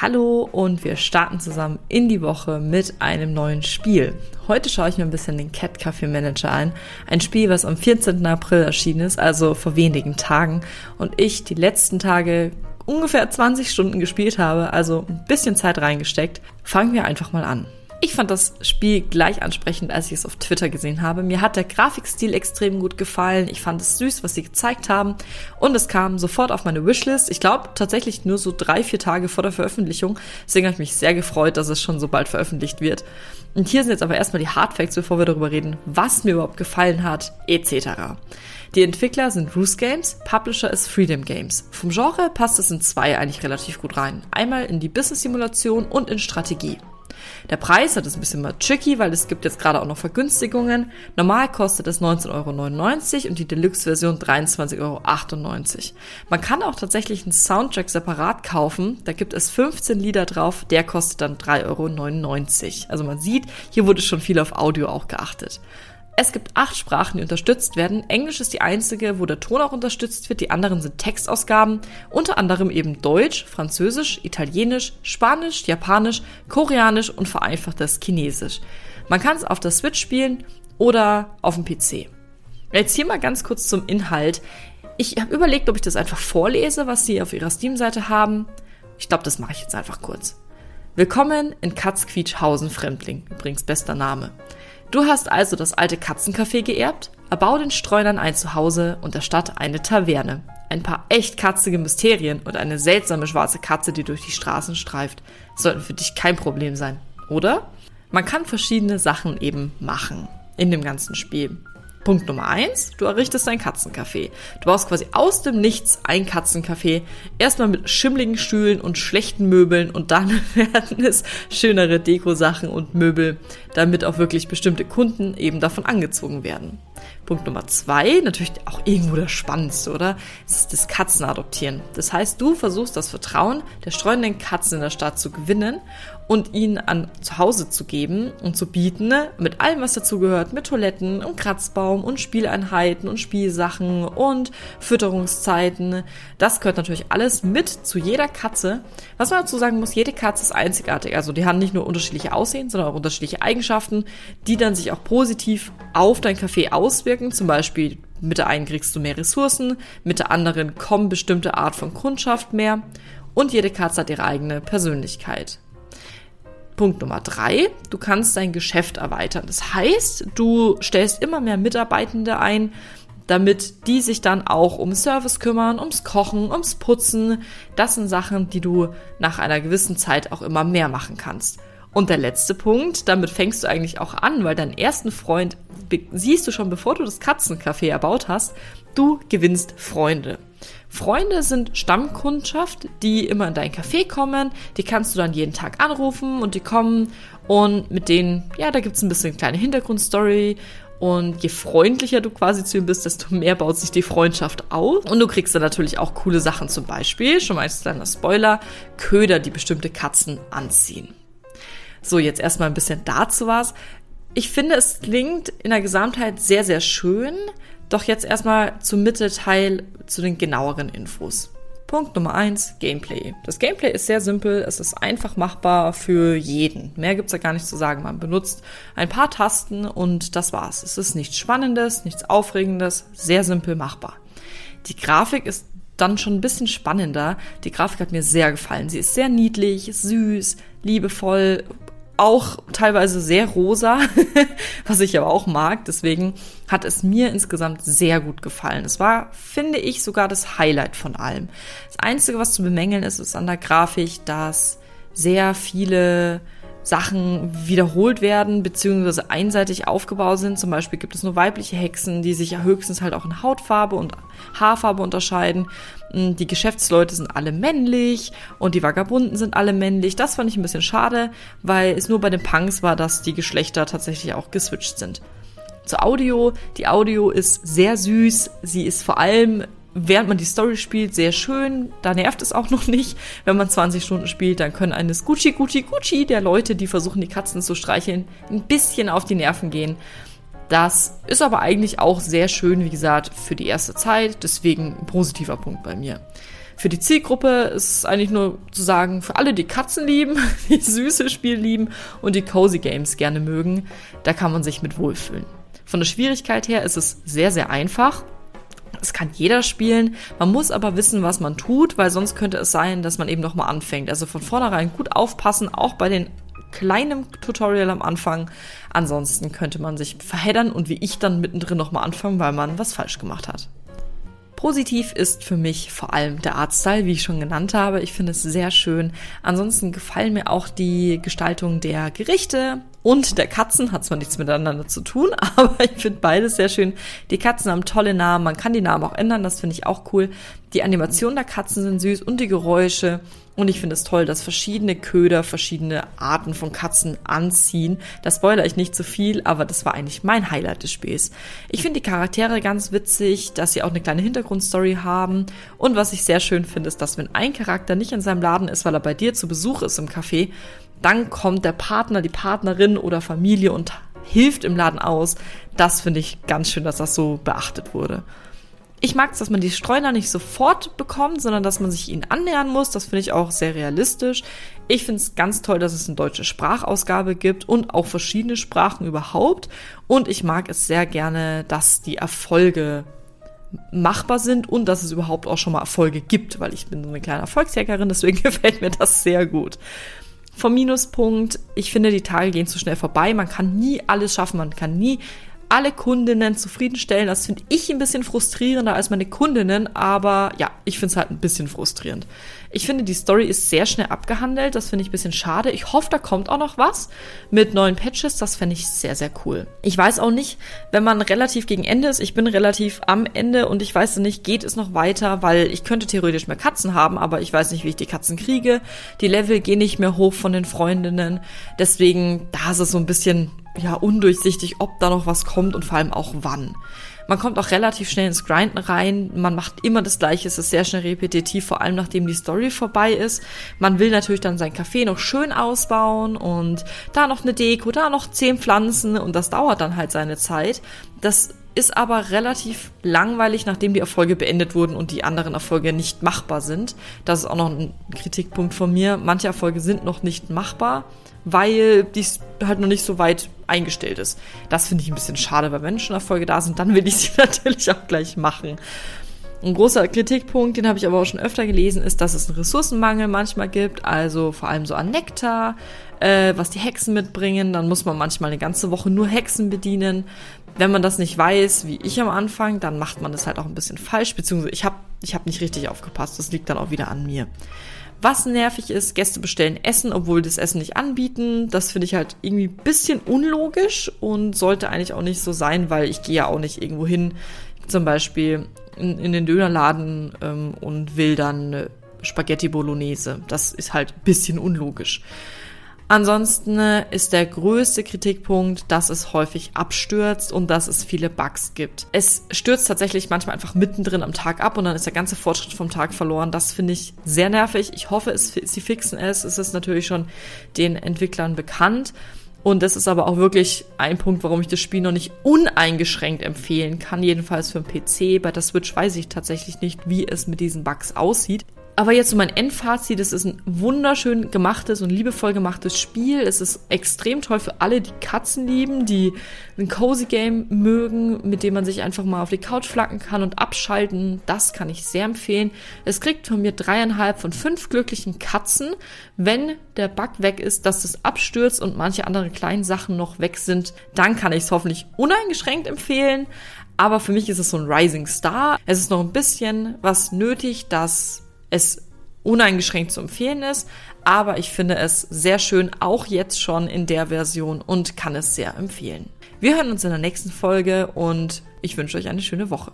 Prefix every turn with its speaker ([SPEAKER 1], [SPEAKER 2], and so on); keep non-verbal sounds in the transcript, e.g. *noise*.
[SPEAKER 1] Hallo und wir starten zusammen in die Woche mit einem neuen Spiel. Heute schaue ich mir ein bisschen den Cat Café Manager an. Ein Spiel, was am 14. April erschienen ist, also vor wenigen Tagen. Und ich die letzten Tage ungefähr 20 Stunden gespielt habe, also ein bisschen Zeit reingesteckt. Fangen wir einfach mal an. Ich fand das Spiel gleich ansprechend, als ich es auf Twitter gesehen habe. Mir hat der Grafikstil extrem gut gefallen. Ich fand es süß, was sie gezeigt haben. Und es kam sofort auf meine Wishlist. Ich glaube tatsächlich nur so drei, vier Tage vor der Veröffentlichung. Deswegen habe ich mich sehr gefreut, dass es schon so bald veröffentlicht wird. Und hier sind jetzt aber erstmal die Hardfacts, bevor wir darüber reden, was mir überhaupt gefallen hat, etc. Die Entwickler sind Roost Games, Publisher ist Freedom Games. Vom Genre passt es in zwei eigentlich relativ gut rein. Einmal in die Business-Simulation und in Strategie. Der Preis hat es ein bisschen mal tricky, weil es gibt jetzt gerade auch noch Vergünstigungen. Normal kostet es 19,99 Euro und die Deluxe-Version 23,98 Euro. Man kann auch tatsächlich einen Soundtrack separat kaufen. Da gibt es 15 Lieder drauf. Der kostet dann 3,99 Euro. Also man sieht, hier wurde schon viel auf Audio auch geachtet. Es gibt acht Sprachen, die unterstützt werden. Englisch ist die einzige, wo der Ton auch unterstützt wird. Die anderen sind Textausgaben, unter anderem eben Deutsch, Französisch, Italienisch, Spanisch, Japanisch, Koreanisch und vereinfachtes Chinesisch. Man kann es auf der Switch spielen oder auf dem PC. Jetzt hier mal ganz kurz zum Inhalt. Ich habe überlegt, ob ich das einfach vorlese, was sie auf ihrer Steam-Seite haben. Ich glaube, das mache ich jetzt einfach kurz. Willkommen in Katzquietschhausen Fremdling. Übrigens bester Name. Du hast also das alte Katzencafé geerbt, erbau den Streunern ein Zuhause und der Stadt eine Taverne. Ein paar echt katzige Mysterien und eine seltsame schwarze Katze, die durch die Straßen streift, sollten für dich kein Problem sein, oder? Man kann verschiedene Sachen eben machen in dem ganzen Spiel. Punkt Nummer eins, du errichtest ein Katzencafé. Du baust quasi aus dem Nichts ein Katzencafé. Erstmal mit schimmligen Stühlen und schlechten Möbeln und dann *laughs* werden es schönere Dekosachen und Möbel, damit auch wirklich bestimmte Kunden eben davon angezogen werden. Punkt Nummer zwei, natürlich auch irgendwo das Spannendste, oder? Das ist das Katzenadoptieren. Das heißt, du versuchst das Vertrauen der streunenden Katzen in der Stadt zu gewinnen und ihnen an zu Hause zu geben und zu bieten, mit allem, was dazugehört, mit Toiletten und Kratzbaum und Spieleinheiten und Spielsachen und Fütterungszeiten. Das gehört natürlich alles mit zu jeder Katze. Was man dazu sagen muss, jede Katze ist einzigartig. Also die haben nicht nur unterschiedliche Aussehen, sondern auch unterschiedliche Eigenschaften, die dann sich auch positiv auf dein Café auswirken wirken. Zum Beispiel mit der einen kriegst du mehr Ressourcen, mit der anderen kommen bestimmte Art von Kundschaft mehr und jede Katze hat ihre eigene Persönlichkeit. Punkt Nummer drei, du kannst dein Geschäft erweitern. Das heißt, du stellst immer mehr Mitarbeitende ein, damit die sich dann auch um Service kümmern, ums Kochen, ums Putzen. Das sind Sachen, die du nach einer gewissen Zeit auch immer mehr machen kannst. Und der letzte Punkt, damit fängst du eigentlich auch an, weil deinen ersten Freund siehst du schon, bevor du das Katzencafé erbaut hast, du gewinnst Freunde. Freunde sind Stammkundschaft, die immer in dein Café kommen. Die kannst du dann jeden Tag anrufen und die kommen und mit denen, ja, da gibt's ein bisschen kleine Hintergrundstory und je freundlicher du quasi zu ihm bist, desto mehr baut sich die Freundschaft auf. Und du kriegst dann natürlich auch coole Sachen, zum Beispiel, schon mal als kleiner Spoiler, Köder, die bestimmte Katzen anziehen. So, jetzt erstmal ein bisschen dazu was. Ich finde, es klingt in der Gesamtheit sehr, sehr schön. Doch jetzt erstmal zum Mittelteil zu den genaueren Infos. Punkt Nummer eins Gameplay. Das Gameplay ist sehr simpel, es ist einfach machbar für jeden. Mehr gibt's da gar nicht zu sagen. Man benutzt ein paar Tasten und das war's. Es ist nichts Spannendes, nichts Aufregendes, sehr simpel machbar. Die Grafik ist dann schon ein bisschen spannender. Die Grafik hat mir sehr gefallen. Sie ist sehr niedlich, süß, liebevoll, auch teilweise sehr rosa, *laughs* was ich aber auch mag. Deswegen hat es mir insgesamt sehr gut gefallen. Es war, finde ich, sogar das Highlight von allem. Das Einzige, was zu bemängeln ist, ist an der Grafik, dass sehr viele Sachen wiederholt werden, beziehungsweise einseitig aufgebaut sind. Zum Beispiel gibt es nur weibliche Hexen, die sich ja höchstens halt auch in Hautfarbe und Haarfarbe unterscheiden. Hm, die Geschäftsleute sind alle männlich und die Vagabunden sind alle männlich. Das fand ich ein bisschen schade, weil es nur bei den Punks war, dass die Geschlechter tatsächlich auch geswitcht sind. Zur Audio. Die Audio ist sehr süß. Sie ist vor allem während man die Story spielt, sehr schön. Da nervt es auch noch nicht. Wenn man 20 Stunden spielt, dann können eines Gucci, Gucci, Gucci der Leute, die versuchen, die Katzen zu streicheln, ein bisschen auf die Nerven gehen. Das ist aber eigentlich auch sehr schön, wie gesagt, für die erste Zeit. Deswegen ein positiver Punkt bei mir. Für die Zielgruppe ist es eigentlich nur zu sagen, für alle, die Katzen lieben, *laughs* die süße Spiel lieben und die Cozy Games gerne mögen, da kann man sich mit wohlfühlen. Von der Schwierigkeit her ist es sehr, sehr einfach. Es kann jeder spielen. Man muss aber wissen, was man tut, weil sonst könnte es sein, dass man eben nochmal anfängt. Also von vornherein gut aufpassen, auch bei den kleinen Tutorial am Anfang. Ansonsten könnte man sich verheddern und wie ich dann mittendrin nochmal anfangen, weil man was falsch gemacht hat. Positiv ist für mich vor allem der Artstyle, wie ich schon genannt habe. Ich finde es sehr schön. Ansonsten gefallen mir auch die Gestaltung der Gerichte und der Katzen. Hat zwar nichts miteinander zu tun, *laughs* aber ich finde beides sehr schön. Die Katzen haben tolle Namen. Man kann die Namen auch ändern. Das finde ich auch cool. Die Animationen der Katzen sind süß und die Geräusche. Und ich finde es toll, dass verschiedene Köder verschiedene Arten von Katzen anziehen. Da spoilere ich nicht zu viel, aber das war eigentlich mein Highlight des Spiels. Ich finde die Charaktere ganz witzig, dass sie auch eine kleine Hintergrundstory haben. Und was ich sehr schön finde, ist, dass wenn ein Charakter nicht in seinem Laden ist, weil er bei dir zu Besuch ist im Café, dann kommt der Partner, die Partnerin oder Familie und hilft im Laden aus. Das finde ich ganz schön, dass das so beachtet wurde. Ich mag es, dass man die Streuner nicht sofort bekommt, sondern dass man sich ihnen annähern muss. Das finde ich auch sehr realistisch. Ich finde es ganz toll, dass es eine deutsche Sprachausgabe gibt und auch verschiedene Sprachen überhaupt. Und ich mag es sehr gerne, dass die Erfolge machbar sind und dass es überhaupt auch schon mal Erfolge gibt, weil ich bin so eine kleine Erfolgsjägerin, *laughs* deswegen gefällt mir das sehr gut. Vom Minuspunkt, ich finde, die Tage gehen zu schnell vorbei. Man kann nie alles schaffen, man kann nie alle Kundinnen zufriedenstellen. Das finde ich ein bisschen frustrierender als meine Kundinnen, aber ja, ich finde es halt ein bisschen frustrierend. Ich finde, die Story ist sehr schnell abgehandelt. Das finde ich ein bisschen schade. Ich hoffe, da kommt auch noch was mit neuen Patches. Das fände ich sehr, sehr cool. Ich weiß auch nicht, wenn man relativ gegen Ende ist. Ich bin relativ am Ende und ich weiß nicht, geht es noch weiter, weil ich könnte theoretisch mehr Katzen haben, aber ich weiß nicht, wie ich die Katzen kriege. Die Level gehen nicht mehr hoch von den Freundinnen. Deswegen, da ist es so ein bisschen ja, undurchsichtig, ob da noch was kommt und vor allem auch wann. Man kommt auch relativ schnell ins Grinden rein. Man macht immer das Gleiche. Es ist sehr schnell repetitiv, vor allem nachdem die Story vorbei ist. Man will natürlich dann sein Café noch schön ausbauen und da noch eine Deko, da noch zehn Pflanzen und das dauert dann halt seine Zeit. Das ist aber relativ langweilig, nachdem die Erfolge beendet wurden und die anderen Erfolge nicht machbar sind. Das ist auch noch ein Kritikpunkt von mir. Manche Erfolge sind noch nicht machbar weil dies halt noch nicht so weit eingestellt ist. Das finde ich ein bisschen schade, weil wenn schon Erfolge da sind, dann will ich sie *laughs* natürlich auch gleich machen. Ein großer Kritikpunkt, den habe ich aber auch schon öfter gelesen, ist, dass es einen Ressourcenmangel manchmal gibt, also vor allem so an Nektar, äh, was die Hexen mitbringen. Dann muss man manchmal eine ganze Woche nur Hexen bedienen. Wenn man das nicht weiß, wie ich am Anfang, dann macht man das halt auch ein bisschen falsch, beziehungsweise ich habe ich hab nicht richtig aufgepasst. Das liegt dann auch wieder an mir. Was nervig ist, Gäste bestellen Essen, obwohl das Essen nicht anbieten. Das finde ich halt irgendwie bisschen unlogisch und sollte eigentlich auch nicht so sein, weil ich gehe ja auch nicht irgendwo hin, zum Beispiel in, in den Dönerladen ähm, und will dann Spaghetti Bolognese. Das ist halt bisschen unlogisch. Ansonsten ist der größte Kritikpunkt, dass es häufig abstürzt und dass es viele Bugs gibt. Es stürzt tatsächlich manchmal einfach mittendrin am Tag ab und dann ist der ganze Fortschritt vom Tag verloren. Das finde ich sehr nervig. Ich hoffe, es, sie fixen es. Es ist natürlich schon den Entwicklern bekannt. Und das ist aber auch wirklich ein Punkt, warum ich das Spiel noch nicht uneingeschränkt empfehlen kann. Jedenfalls für den PC. Bei der Switch weiß ich tatsächlich nicht, wie es mit diesen Bugs aussieht. Aber jetzt so mein Endfazit, es ist ein wunderschön gemachtes und liebevoll gemachtes Spiel. Es ist extrem toll für alle, die Katzen lieben, die ein Cozy Game mögen, mit dem man sich einfach mal auf die Couch flacken kann und abschalten. Das kann ich sehr empfehlen. Es kriegt von mir dreieinhalb von fünf glücklichen Katzen. Wenn der Bug weg ist, dass es abstürzt und manche andere kleinen Sachen noch weg sind, dann kann ich es hoffentlich uneingeschränkt empfehlen. Aber für mich ist es so ein Rising Star. Es ist noch ein bisschen was nötig, dass es uneingeschränkt zu empfehlen ist, aber ich finde es sehr schön, auch jetzt schon in der Version und kann es sehr empfehlen. Wir hören uns in der nächsten Folge und ich wünsche euch eine schöne Woche.